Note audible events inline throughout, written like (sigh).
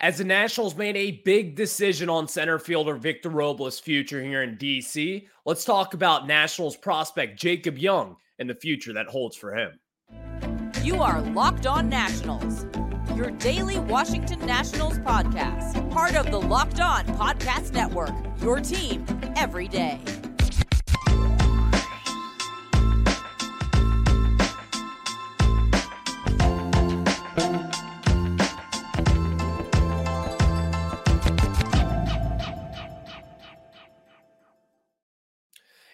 As the Nationals made a big decision on center fielder Victor Robles' future here in DC, let's talk about Nationals prospect Jacob Young and the future that holds for him. You are Locked On Nationals, your daily Washington Nationals podcast, part of the Locked On Podcast Network, your team every day.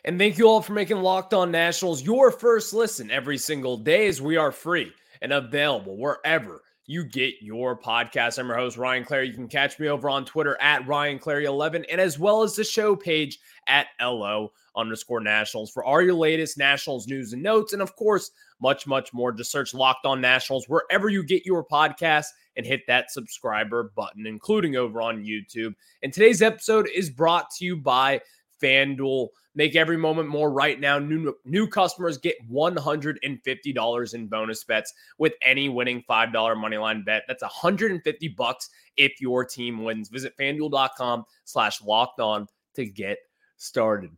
And thank you all for making Locked On Nationals your first listen every single day as we are free and available wherever you get your podcast. I'm your host, Ryan Clary. You can catch me over on Twitter at Ryan Clary11 and as well as the show page at LO underscore Nationals for all your latest Nationals news and notes. And of course, much, much more. Just search Locked On Nationals wherever you get your podcast and hit that subscriber button, including over on YouTube. And today's episode is brought to you by FanDuel. Make every moment more right now. New, new customers get $150 in bonus bets with any winning $5 moneyline bet. That's 150 bucks if your team wins. Visit fanduel.com slash locked on to get started.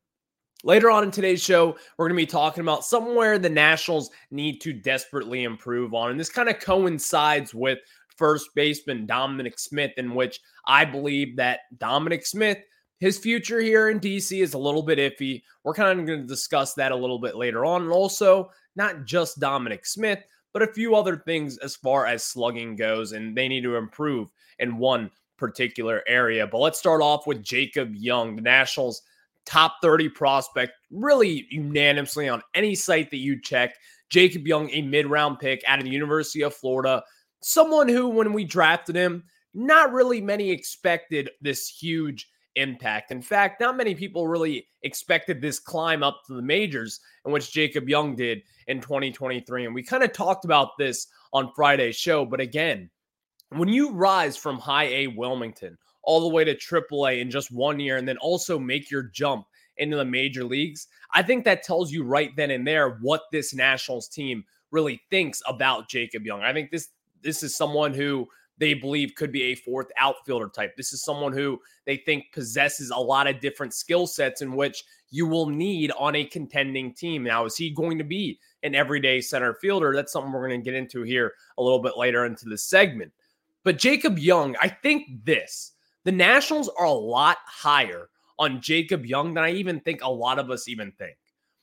Later on in today's show, we're going to be talking about somewhere the Nationals need to desperately improve on. And this kind of coincides with first baseman Dominic Smith, in which I believe that Dominic Smith – his future here in DC is a little bit iffy. We're kind of going to discuss that a little bit later on. And also, not just Dominic Smith, but a few other things as far as slugging goes, and they need to improve in one particular area. But let's start off with Jacob Young, the Nationals' top 30 prospect, really unanimously on any site that you check. Jacob Young, a mid round pick out of the University of Florida, someone who, when we drafted him, not really many expected this huge impact. In fact, not many people really expected this climb up to the majors, in which Jacob Young did in 2023. And we kind of talked about this on Friday's show. But again, when you rise from high A Wilmington all the way to AAA in just one year, and then also make your jump into the major leagues, I think that tells you right then and there what this Nationals team really thinks about Jacob Young. I think this this is someone who they believe could be a fourth outfielder type. This is someone who they think possesses a lot of different skill sets in which you will need on a contending team. Now, is he going to be an everyday center fielder? That's something we're going to get into here a little bit later into the segment. But Jacob Young, I think this the Nationals are a lot higher on Jacob Young than I even think a lot of us even think.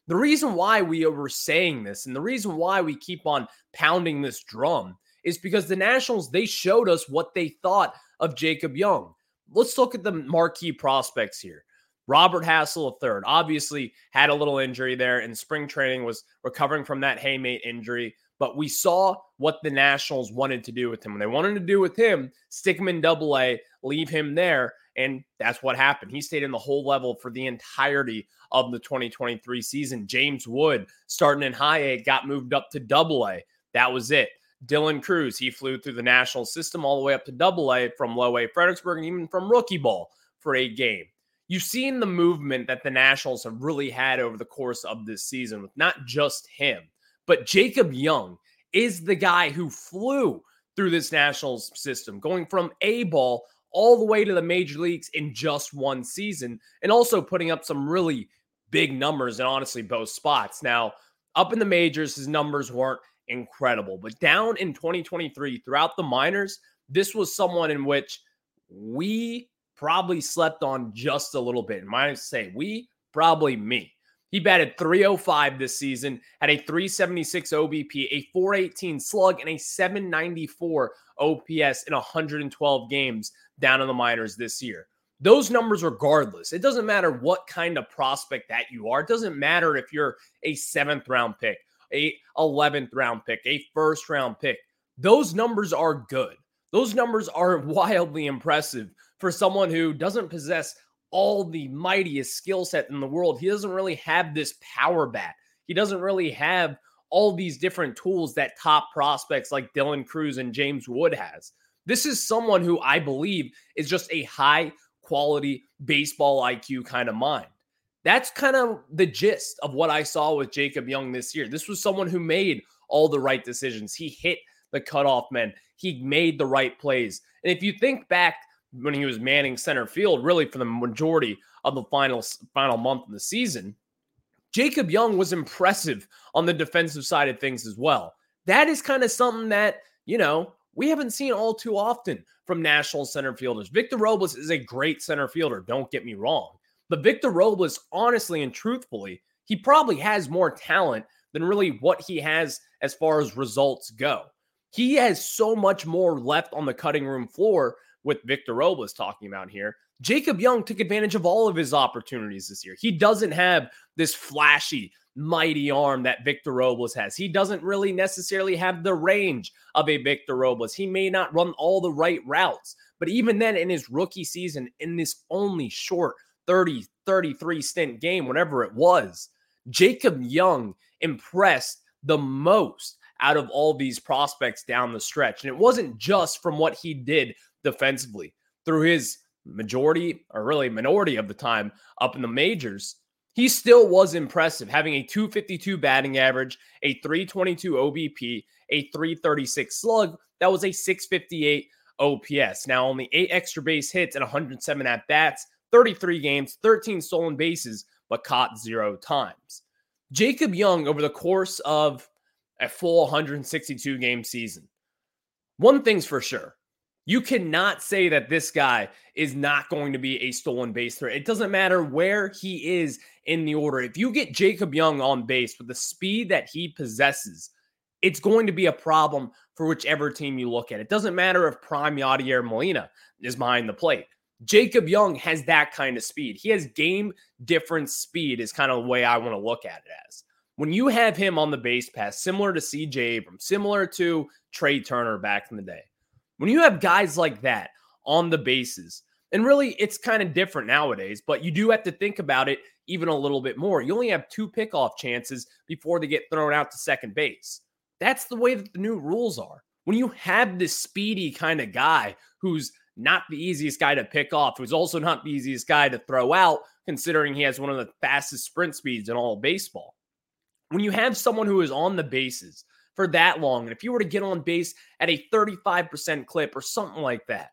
The reason why we were saying this and the reason why we keep on pounding this drum is because the Nationals, they showed us what they thought of Jacob Young. Let's look at the marquee prospects here. Robert Hassell III obviously had a little injury there in spring training, was recovering from that hamate injury. But we saw what the Nationals wanted to do with him. When they wanted to do with him, stick him in double A, leave him there. And that's what happened. He stayed in the whole level for the entirety of the 2023 season. James Wood, starting in high A, got moved up to double A. That was it. Dylan Crews, he flew through the national system all the way up to double A from low A Fredericksburg and even from rookie ball for a game. You've seen the movement that the Nationals have really had over the course of this season with not just him, but Jacob Young is the guy who flew through this Nationals system, going from A ball all the way to the major leagues in just one season, and also putting up some really big numbers in honestly both spots. Now, up in the majors, his numbers weren't incredible. But down in 2023, throughout the minors, this was someone in which we probably slept on just a little bit. I say we, probably me. He batted 305 this season, had a 376 OBP, a 418 slug, and a 794 OPS in 112 games down in the minors this year. Those numbers, regardless, it doesn't matter what kind of prospect that you are. It doesn't matter if you're a seventh round pick, a 11th round pick, a first round pick. Those numbers are good. Those numbers are (laughs) wildly impressive for someone who doesn't possess all the mightiest skill set in the world. He doesn't really have this power bat. He doesn't really have all these different tools that top prospects like Dylan Crews and James Wood has. This is someone who I believe is just a high quality baseball IQ kind of mind. That's kind of the gist of what I saw with Jacob Young this year. This was someone who made all the right decisions. He hit the cutoff men. He made the right plays. And if you think back when he was manning center field, really for the majority of the final final month of the season, Jacob Young was impressive on the defensive side of things as well. That is kind of something that, you know, we haven't seen all too often from national center fielders. Victor Robles is a great center fielder, don't get me wrong. But Victor Robles, honestly and truthfully, he probably has more talent than really what he has as far as results go. He has so much more left on the cutting room floor with Victor Robles talking about here. Jacob Young took advantage of all of his opportunities this year. He doesn't have this flashy, mighty arm that Victor Robles has. He doesn't really necessarily have the range of a Victor Robles. He may not run all the right routes, but even then, in his rookie season, in this only short 30, 33 stint game, whatever it was, Jacob Young impressed the most out of all these prospects down the stretch. And it wasn't just from what he did defensively through his majority or really minority of the time up in the majors. He still was impressive, having a 252 batting average, a 322 OBP, a 336 slug. That was a 658 OPS. Now, only eight extra base hits and 107 at bats, 33 games, 13 stolen bases, but caught zero times. Jacob Young, over the course of a full 162 game season, one thing's for sure. You cannot say that this guy is not going to be a stolen base threat. It doesn't matter where he is in the order. If you get Jacob Young on base with the speed that he possesses, it's going to be a problem for whichever team you look at. It doesn't matter if Prime Yadier Molina is behind the plate. Jacob Young has that kind of speed. He has game difference speed, is kind of the way I want to look at it as. When you have him on the base pass, similar to CJ Abrams, similar to Trea Turner back in the day, when you have guys like that on the bases, and really it's kind of different nowadays, but you do have to think about it even a little bit more. You only have two pickoff chances before they get thrown out to second base. That's the way that the new rules are. When you have this speedy kind of guy who's not the easiest guy to pick off, who's also not the easiest guy to throw out, considering he has one of the fastest sprint speeds in all of baseball. When you have someone who is on the bases for that long, and if you were to get on base at a 35% clip or something like that,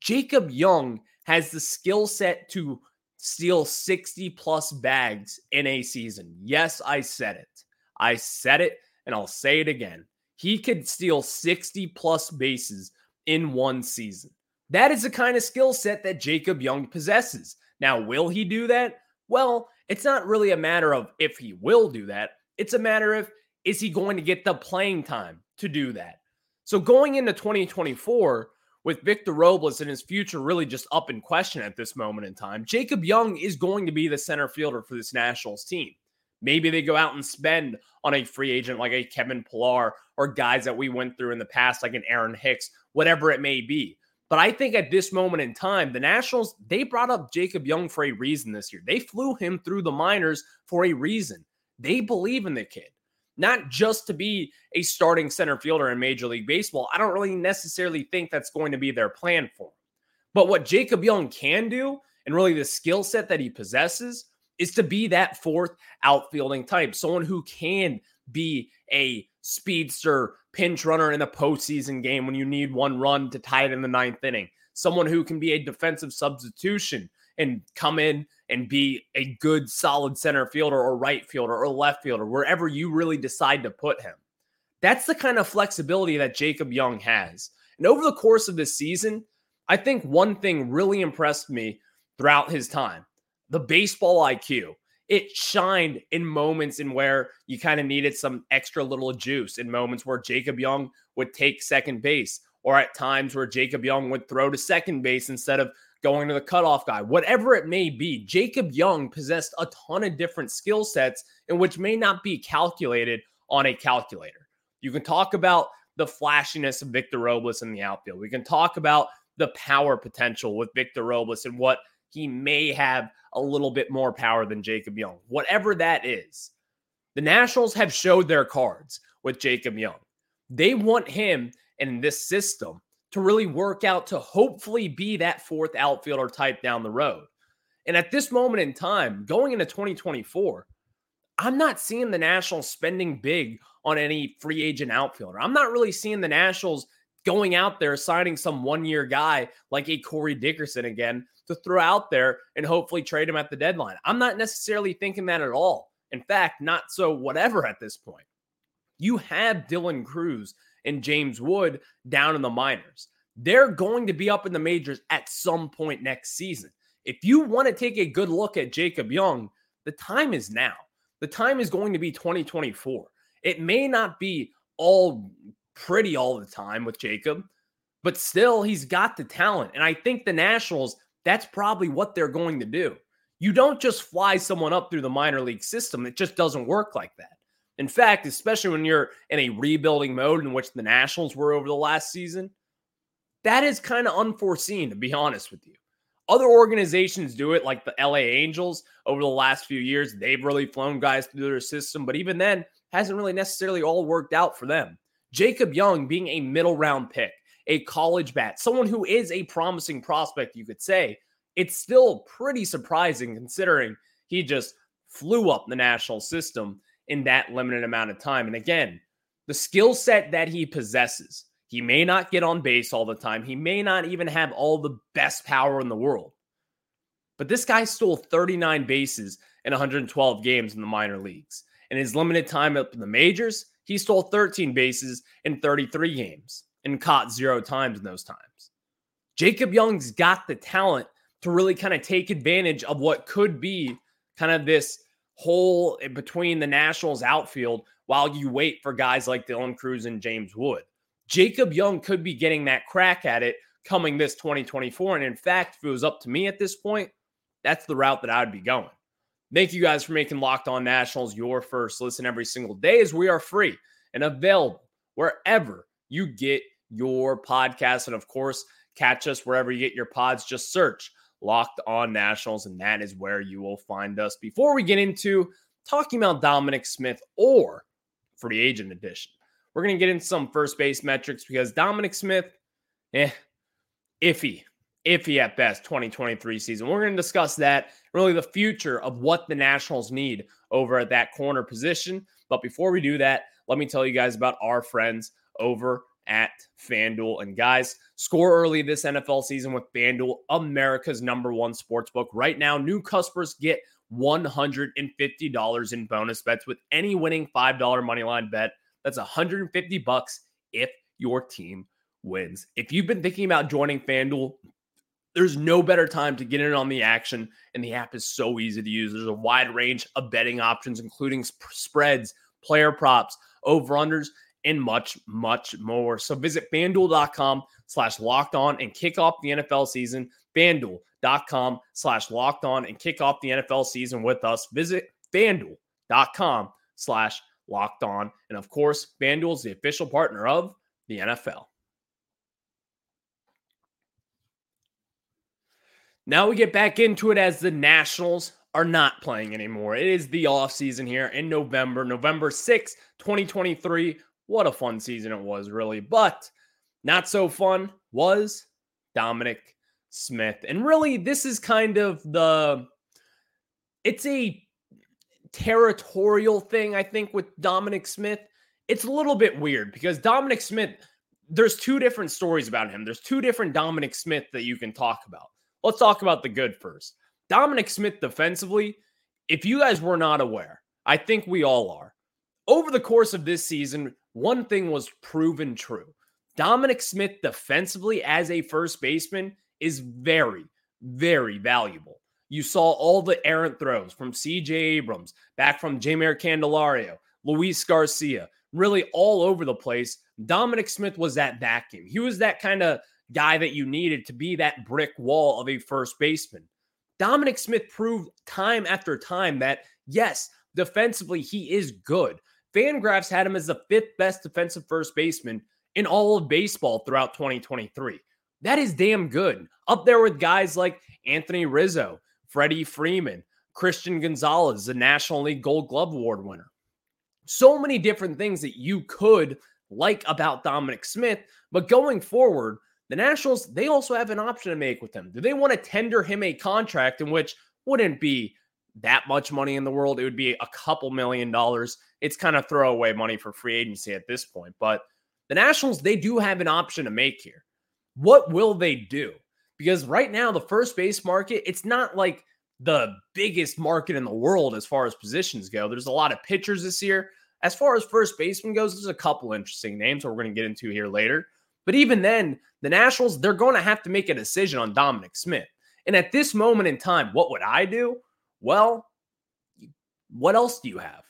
Jacob Young has the skill set to steal 60 plus bags in a season. Yes, I said it. I said it, and I'll say it again. He could steal 60 plus bases in one season. That is the kind of skill set that Jacob Young possesses. Now, will he do that? Well, it's not really a matter of if he will do that. It's a matter of is he going to get the playing time to do that? So going into 2024 with Victor Robles and his future really just up in question at this moment in time, Jacob Young is going to be the center fielder for this Nationals team. Maybe they go out and spend on a free agent like a Kevin Pillar or guys that we went through in the past, like an Aaron Hicks, whatever it may be. But I think at this moment in time, the Nationals, they brought up Jacob Young for a reason this year. They flew him through the minors for a reason. They believe in the kid, not just to be a starting center fielder in Major League Baseball. I don't really necessarily think that's going to be their plan for him. But what Jacob Young can do, and really the skill set that he possesses, is to be that fourth outfielding type, someone who can be a speedster pinch runner in a postseason game when you need one run to tie it in the ninth inning. Someone who can be a defensive substitution and come in and be a good, solid center fielder or right fielder or left fielder, wherever you really decide to put him. That's the kind of flexibility that Jacob Young has. And over the course of this season, I think one thing really impressed me throughout his time the baseball IQ it shined in moments in where you kind of needed some extra little juice in moments where Jacob Young would take second base or at times where Jacob Young would throw to second base instead of going to the cutoff guy, whatever it may be. Jacob Young possessed a ton of different skill sets in which may not be calculated on a calculator. You can talk about the flashiness of Victor Robles in the outfield. We can talk about the power potential with Victor Robles and what he may have a little bit more power than Jacob Young. Whatever that is, the Nationals have showed their cards with Jacob Young. They want him in this system to really work out to hopefully be that fourth outfielder type down the road. And at this moment in time, going into 2024, I'm not seeing the Nationals spending big on any free agent outfielder. I'm not really seeing the Nationals going out there signing some one year guy like a Corey Dickerson again to throw out there and hopefully trade him at the deadline. I'm not necessarily thinking that at all. In fact, not so whatever at this point. You have Dylan Crews and James Wood down in the minors. They're going to be up in the majors at some point next season. If you want to take a good look at Jacob Young, the time is now. The time is going to be 2024. It may not be all pretty all the time with Jacob, but still, he's got the talent. And I think the Nationals, that's probably what they're going to do. You don't just fly someone up through the minor league system, it just doesn't work like that. In fact, especially when you're in a rebuilding mode in which the Nationals were over the last season, that is kind of unforeseen, to be honest with you. Other organizations do it, like the LA Angels over the last few years. They've really flown guys through their system, but even then, hasn't really necessarily all worked out for them. Jacob Young being a middle round pick, a college bat, someone who is a promising prospect, you could say, it's still pretty surprising considering he just flew up the national system in that limited amount of time. And again, the skill set that he possesses, he may not get on base all the time. He may not even have all the best power in the world. But this guy stole 39 bases in 112 games in the minor leagues. And his limited time up in the majors, he stole 13 bases in 33 games and caught zero times in those times. Jacob Young's got the talent to really kind of take advantage of what could be kind of this hole between the Nationals outfield while you wait for guys like Dylan Crews and James Wood. Jacob Young could be getting that crack at it coming this 2024. And in fact, if it was up to me at this point, that's the route that I would be going. Thank you guys for making Locked On Nationals your first listen every single day as we are free and available wherever you get your podcast. And of course, catch us wherever you get your pods. Just search Locked On Nationals, and that is where you will find us. Before we get into talking about Dominic Smith or free agent edition, we're going to get into some first base metrics because Dominic Smith, eh, iffy iffy at best 2023 season. We're going to discuss that, really the future of what the Nationals need over at that corner position. But before we do that, let me tell you guys about our friends over at FanDuel. And guys, score early this NFL season with FanDuel, America's number one sports book. Right now, new customers get $150 in bonus bets with any winning $5 moneyline bet. That's 150 bucks if your team wins. If you've been thinking about joining FanDuel, there's no better time to get in on the action, and the app is so easy to use. There's a wide range of betting options, including sp- spreads, player props, over-unders, and much, much more. So visit fanduel.com slash locked on and kick off the NFL season. Fanduel.com slash locked on and kick off the NFL season with us. Visit fanduel.com slash locked on. And of course, Fanduel is the official partner of the NFL. Now we get back into it as the Nationals are not playing anymore. It is the off season here in November, November 6th, 2023. What a fun season it was, really. But not so fun was Dominic Smith. And really, this is kind of the it's a territorial thing, I think, with Dominic Smith. It's a little bit weird because Dominic Smith, there's two different stories about him. There's two different Dominic Smith that you can talk about. Let's talk about the good first. Dominic Smith defensively, if you guys were not aware, I think we all are. Over the course of this season, one thing was proven true. Dominic Smith defensively as a first baseman is very, very valuable. You saw all the errant throws from CJ Abrams, back from Jeimer Candelario, Luis Garcia, really all over the place. Dominic Smith was that vacuum. He was that kind of guy that you needed to be that brick wall of a first baseman. Dominic Smith proved time after time that, yes, defensively, he is good. Fangraphs had him as the fifth best defensive first baseman in all of baseball throughout 2023. That is damn good. Up there with guys like Anthony Rizzo, Freddie Freeman, Christian Gonzalez, the National League Gold Glove Award winner. So many different things that you could like about Dominic Smith. But going forward, the Nationals, they also have an option to make with him. Do they want to tender him a contract in which wouldn't be that much money in the world. It would be a couple million dollars. It's kind of throwaway money for free agency at this point. But the Nationals, they do have an option to make here. What will they do? Because right now, the first base market, it's not like the biggest market in the world as far as positions go. There's a lot of pitchers this year. As far as first baseman goes, there's a couple interesting names we're going to get into here later. But even then, the Nationals, they're going to have to make a decision on Dominic Smith. And at this moment in time, what would I do? Well, what else do you have?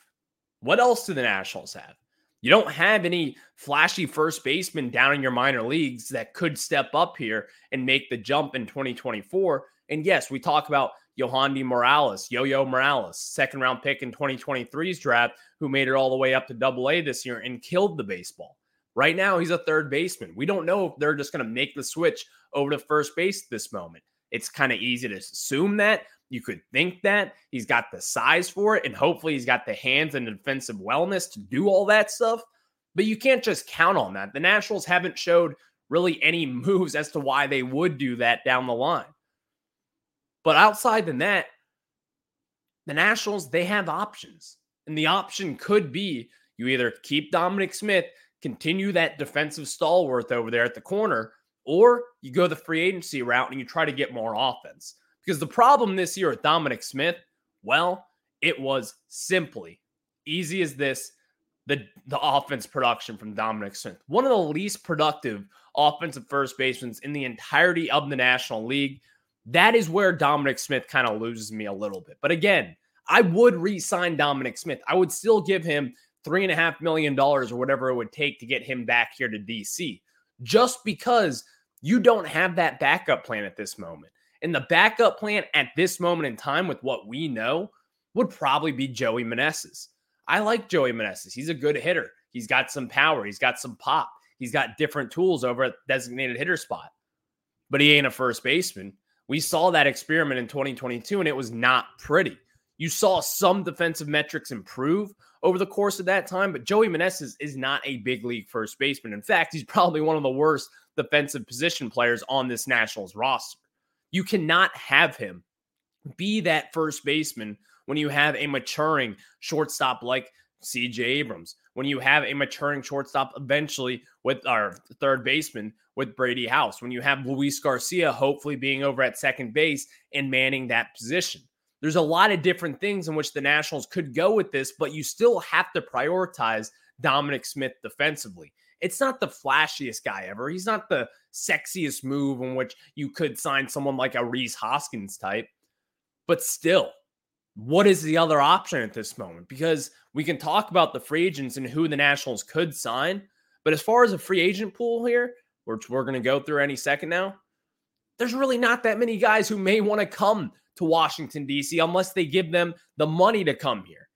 What else do the Nationals have? You don't have any flashy first baseman down in your minor leagues that could step up here and make the jump in 2024. And yes, we talk about Yohandy Morales, Yo Yo Morales, second round pick in 2023's draft, who made it all the way up to double A this year and killed the baseball. Right now, he's a third baseman. We don't know if they're just going to make the switch over to first base this moment. It's kind of easy to assume that. You could think that he's got the size for it, and hopefully he's got the hands and defensive wellness to do all that stuff. But you can't just count on that. The Nationals haven't showed really any (laughs) moves as to why they would do that down the line. But outside than that, the Nationals, they have options. And the option could be you either keep Dominic Smith, continue that defensive stalwart over there at the corner, or you go the free agency route and you try to get more offense. Because the problem this year with Dominic Smith, well, it was simply easy as this the, the offense production from Dominic Smith. One of the least productive offensive first basemen in the entirety of the National League. That is where Dominic Smith kind of loses me a little bit. But again, I would re sign Dominic Smith. I would still give him three and a half million dollars or whatever it would take to get him back here to DC just because you don't have that backup plan at this moment. And the backup plan at this moment in time, with what we know, would probably be Joey Meneses. I like Joey Meneses. He's a good hitter. He's got some power. He's got some pop. He's got different tools over at designated hitter spot. But he ain't a first baseman. We saw that experiment in 2022, and it was not pretty. You saw some defensive metrics improve over the course of that time, but Joey Meneses is not a big league first baseman. In fact, he's probably one of the worst defensive position players on this Nationals roster. You cannot have him be that first baseman when you have a maturing shortstop like CJ Abrams, when you have a maturing shortstop eventually with our third baseman with Brady House, when you have Luis Garcia hopefully being over at second base and manning that position. There's a lot of different things in which the Nationals could go with this, but you still have to prioritize Dominic Smith defensively. It's not the flashiest guy ever. He's not the sexiest move in which you could sign someone like a Rhys Hoskins type. But still, what is the other option at this moment? Because we can talk about the free agents and who the Nationals could sign. But as far as a free agent pool here, which we're going to go through any second now, there's really not that many guys who may want to come to Washington, D.C., unless they give them the money to come here.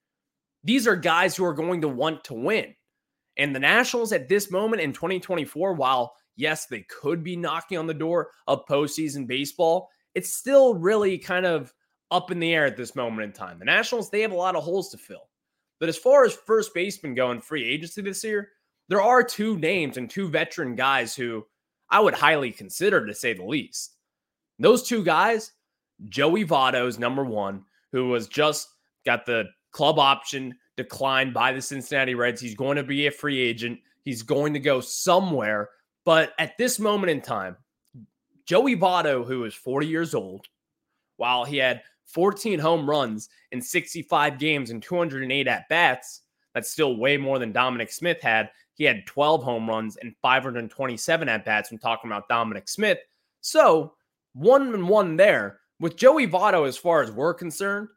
These are guys who are going to want to win. And the Nationals at this moment in 2024, while yes, they could be knocking on the door of postseason baseball, it's still really kind of up in the air at this moment in time. The Nationals, they have a lot of holes to fill. But as far as first baseman going free agency this year, there are two names and two veteran guys who I would highly consider to say the least. Those two guys, Joey Votto is number one, who was just got the club option declined by the Cincinnati Reds. He's going to be a free agent. He's going to go somewhere. But at this moment in time, Joey Votto, who is 40 years old, while he had 14 home runs in 65 games and 208 at bats, that's still way more than Dominic Smith had. He had 12 home runs and 527 at bats when talking about Dominic Smith. So, one and one there. With Joey Votto, as far as we're concerned,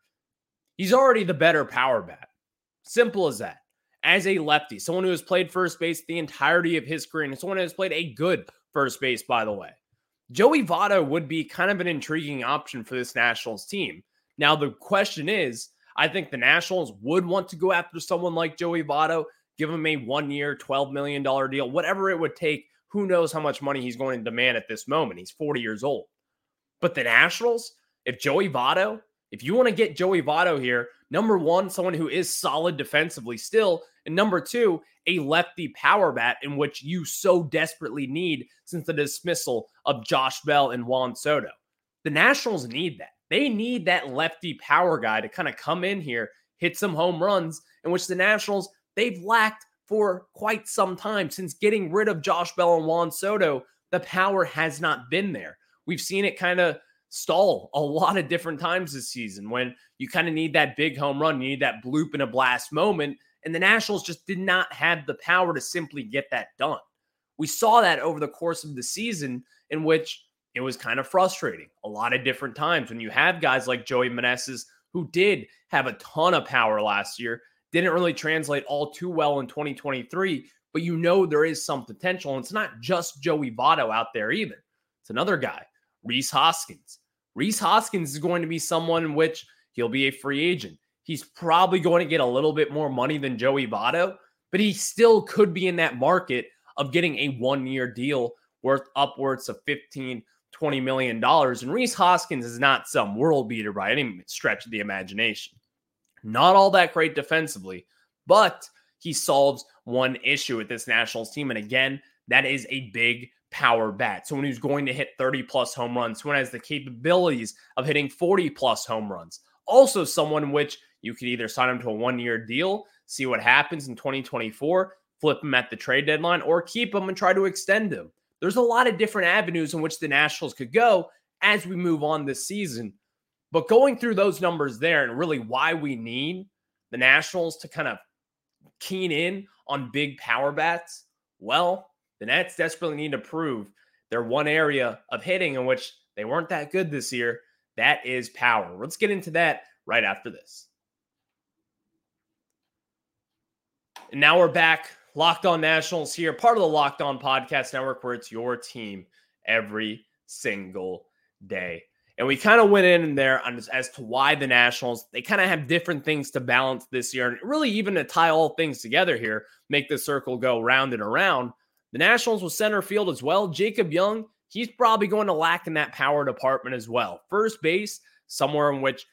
he's already the better power bat. Simple as that. As a lefty, someone who has played first base the entirety of his career, and someone who has played a good first base, by the way. Joey Votto would be kind of an intriguing option for this Nationals team. Now, the question is, I think the Nationals would want to go after someone like Joey Votto, give him a one year, $12 million deal, whatever it would take. Who knows how much money he's going to demand at this moment? He's 40 years old. But the Nationals, if Joey Votto, if you want to get Joey Votto here, number one, someone who is solid defensively still, and number two, a lefty power bat in which you so desperately need since the dismissal of Josh Bell and Juan Soto. The Nationals need that. They need that lefty power guy to kind of come in here, hit some home runs, in which the Nationals, they've lacked for quite some time since getting rid of Josh Bell and Juan Soto. The power has not been there. We've seen it kind of stall a lot of different times this season when you kind of need that big home run, you need that bloop in a blast moment. And the Nationals just did not have the power to simply get that done. We saw that over the course of the season, in which it was kind of frustrating a lot of different times when you have guys like Joey Meneses who did have a ton of power last year, didn't really translate all too well in 2023, but you know there is some potential. And it's not just Joey Votto out there either. It's another guy, Rhys Hoskins. Rhys Hoskins is going to be someone in which he'll be a free agent. He's probably going to get a little bit more money than Joey Votto, but he still could be in that market of getting a one year deal worth upwards of 15, 20 million dollars. And Rhys Hoskins is not some world beater by any stretch of the imagination. Not all that great defensively, but he solves one issue with this Nationals team. And again, that is a big power bat. Someone who's going to hit 30 plus home runs, someone has the capabilities of hitting 40 plus home runs. Also, someone which you could either sign him to a one year deal, see what happens in 2024, flip him at the trade deadline, or keep him and try to extend him. There's a lot of different avenues in which the Nationals could go as we move on this season. But going through those numbers there and really why we need the Nationals to kind of keen in on big power bats, well, the Nats desperately need to prove their one area of hitting in which they weren't that good this year. That is power. Let's get into that right after this. And now we're back Locked On Nationals here, part of the Locked On Podcast Network, where it's your team every single day. And we kind of went in there on, as to why the Nationals, they kind of have different things to balance this year. And really, even to tie all things together here, make the circle go round and around. The Nationals with center field as well. Jacob Young, he's probably going to lack in that power department as well. First base, somewhere in which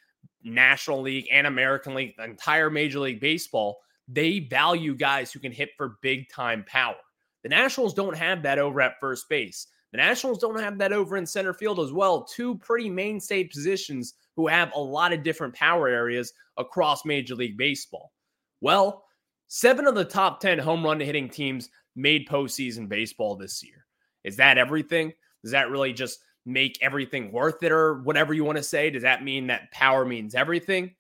National League and American League, the entire Major League Baseball, they value guys who can hit for big time power. The Nationals don't have that over at first base. The Nationals don't have that over in center field as well. Two pretty mainstay positions who have a lot of different power areas across Major League Baseball. Well, seven of the top 10 home run hitting teams made postseason baseball this year. Is that everything? Does that really just make everything worth it or whatever you want to say? Does that mean that power means everything?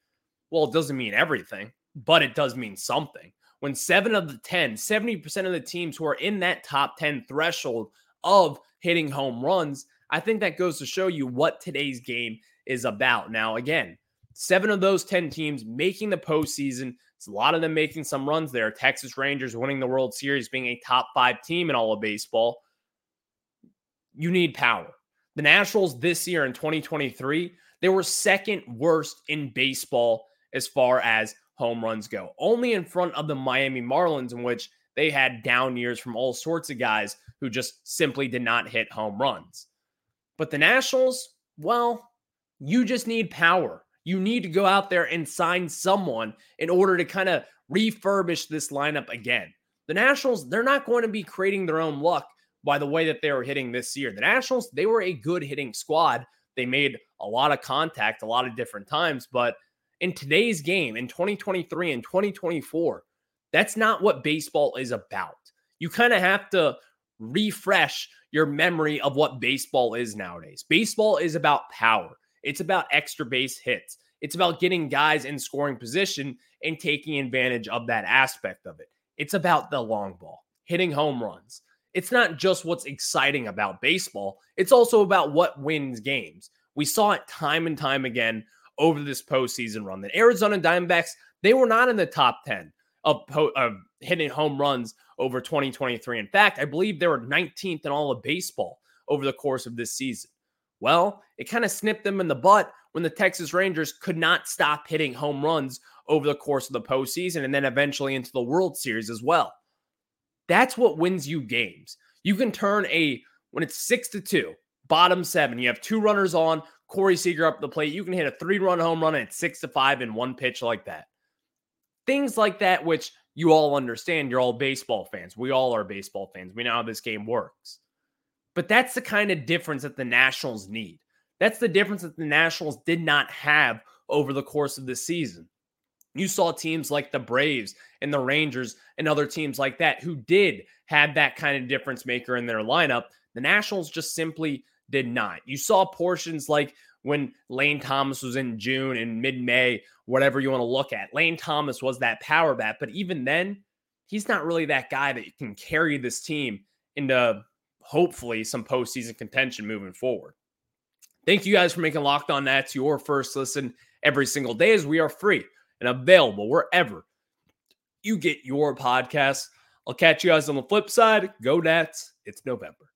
Well, it doesn't mean everything but it does mean something. When seven of the 10, 70% of the teams who are in that top 10 threshold of hitting home runs, I think that goes to show you what today's game is about. Now, again, seven of those 10 teams making the postseason. It's a lot of them making some runs there. Texas Rangers winning the World Series, being a top five team in all of baseball. You need power. The Nationals this year in 2023, they were second worst in baseball as far as home runs go, only in front of the Miami Marlins, in which they had down years from all sorts of guys who just simply did not hit home runs. But the Nationals, well, you just need power. You need to go out there and sign someone in order to kind of refurbish this lineup again. The Nationals, they're not going to be creating their own luck by the way that they were hitting this year. The Nationals, they were a good hitting squad. They made a lot of contact a lot of different times, but in today's game in 2023 and 2024, that's not what baseball is about. You kind of have to refresh your memory of what baseball is nowadays. Baseball is about power, it's about extra base hits, it's about getting guys in scoring position and taking advantage of that aspect of it. It's about the long ball, hitting home runs. It's not just what's exciting about baseball, it's also about what wins games. We saw it time and time again over this postseason run. The Arizona Diamondbacks, they were not in the top 10 of, po- of hitting home runs over 2023. In fact, I believe they were 19th in all of baseball over the course of this season. Well, it kind of snipped them in the butt when the Texas Rangers could not stop hitting home runs over the course of the postseason and then eventually into the World Series as well. That's what wins you games. You can turn a, when it's six to two, bottom seven, you have two runners on, Corey Seager up the plate. You can hit a three run home run at six to five in one pitch like that. Things like that, which you all understand. You're all baseball fans. We all are baseball fans. We know how this game works. But that's the kind of difference that the Nationals need. That's the difference that the Nationals did not have over the course of the season. You saw teams like the Braves and the Rangers and other teams like that who did have that kind of difference maker in their lineup. The Nationals just simply did not. You saw portions like when Lane Thomas was in June and mid May, whatever you want to look at. Lane Thomas was that power bat, but even then, he's not really that guy that can carry this team into hopefully some postseason contention moving forward. Thank you guys for making Locked On Nats your first listen every single day as we are free and available wherever you get your podcasts. I'll catch you guys on the flip side. Go Nats. It's November.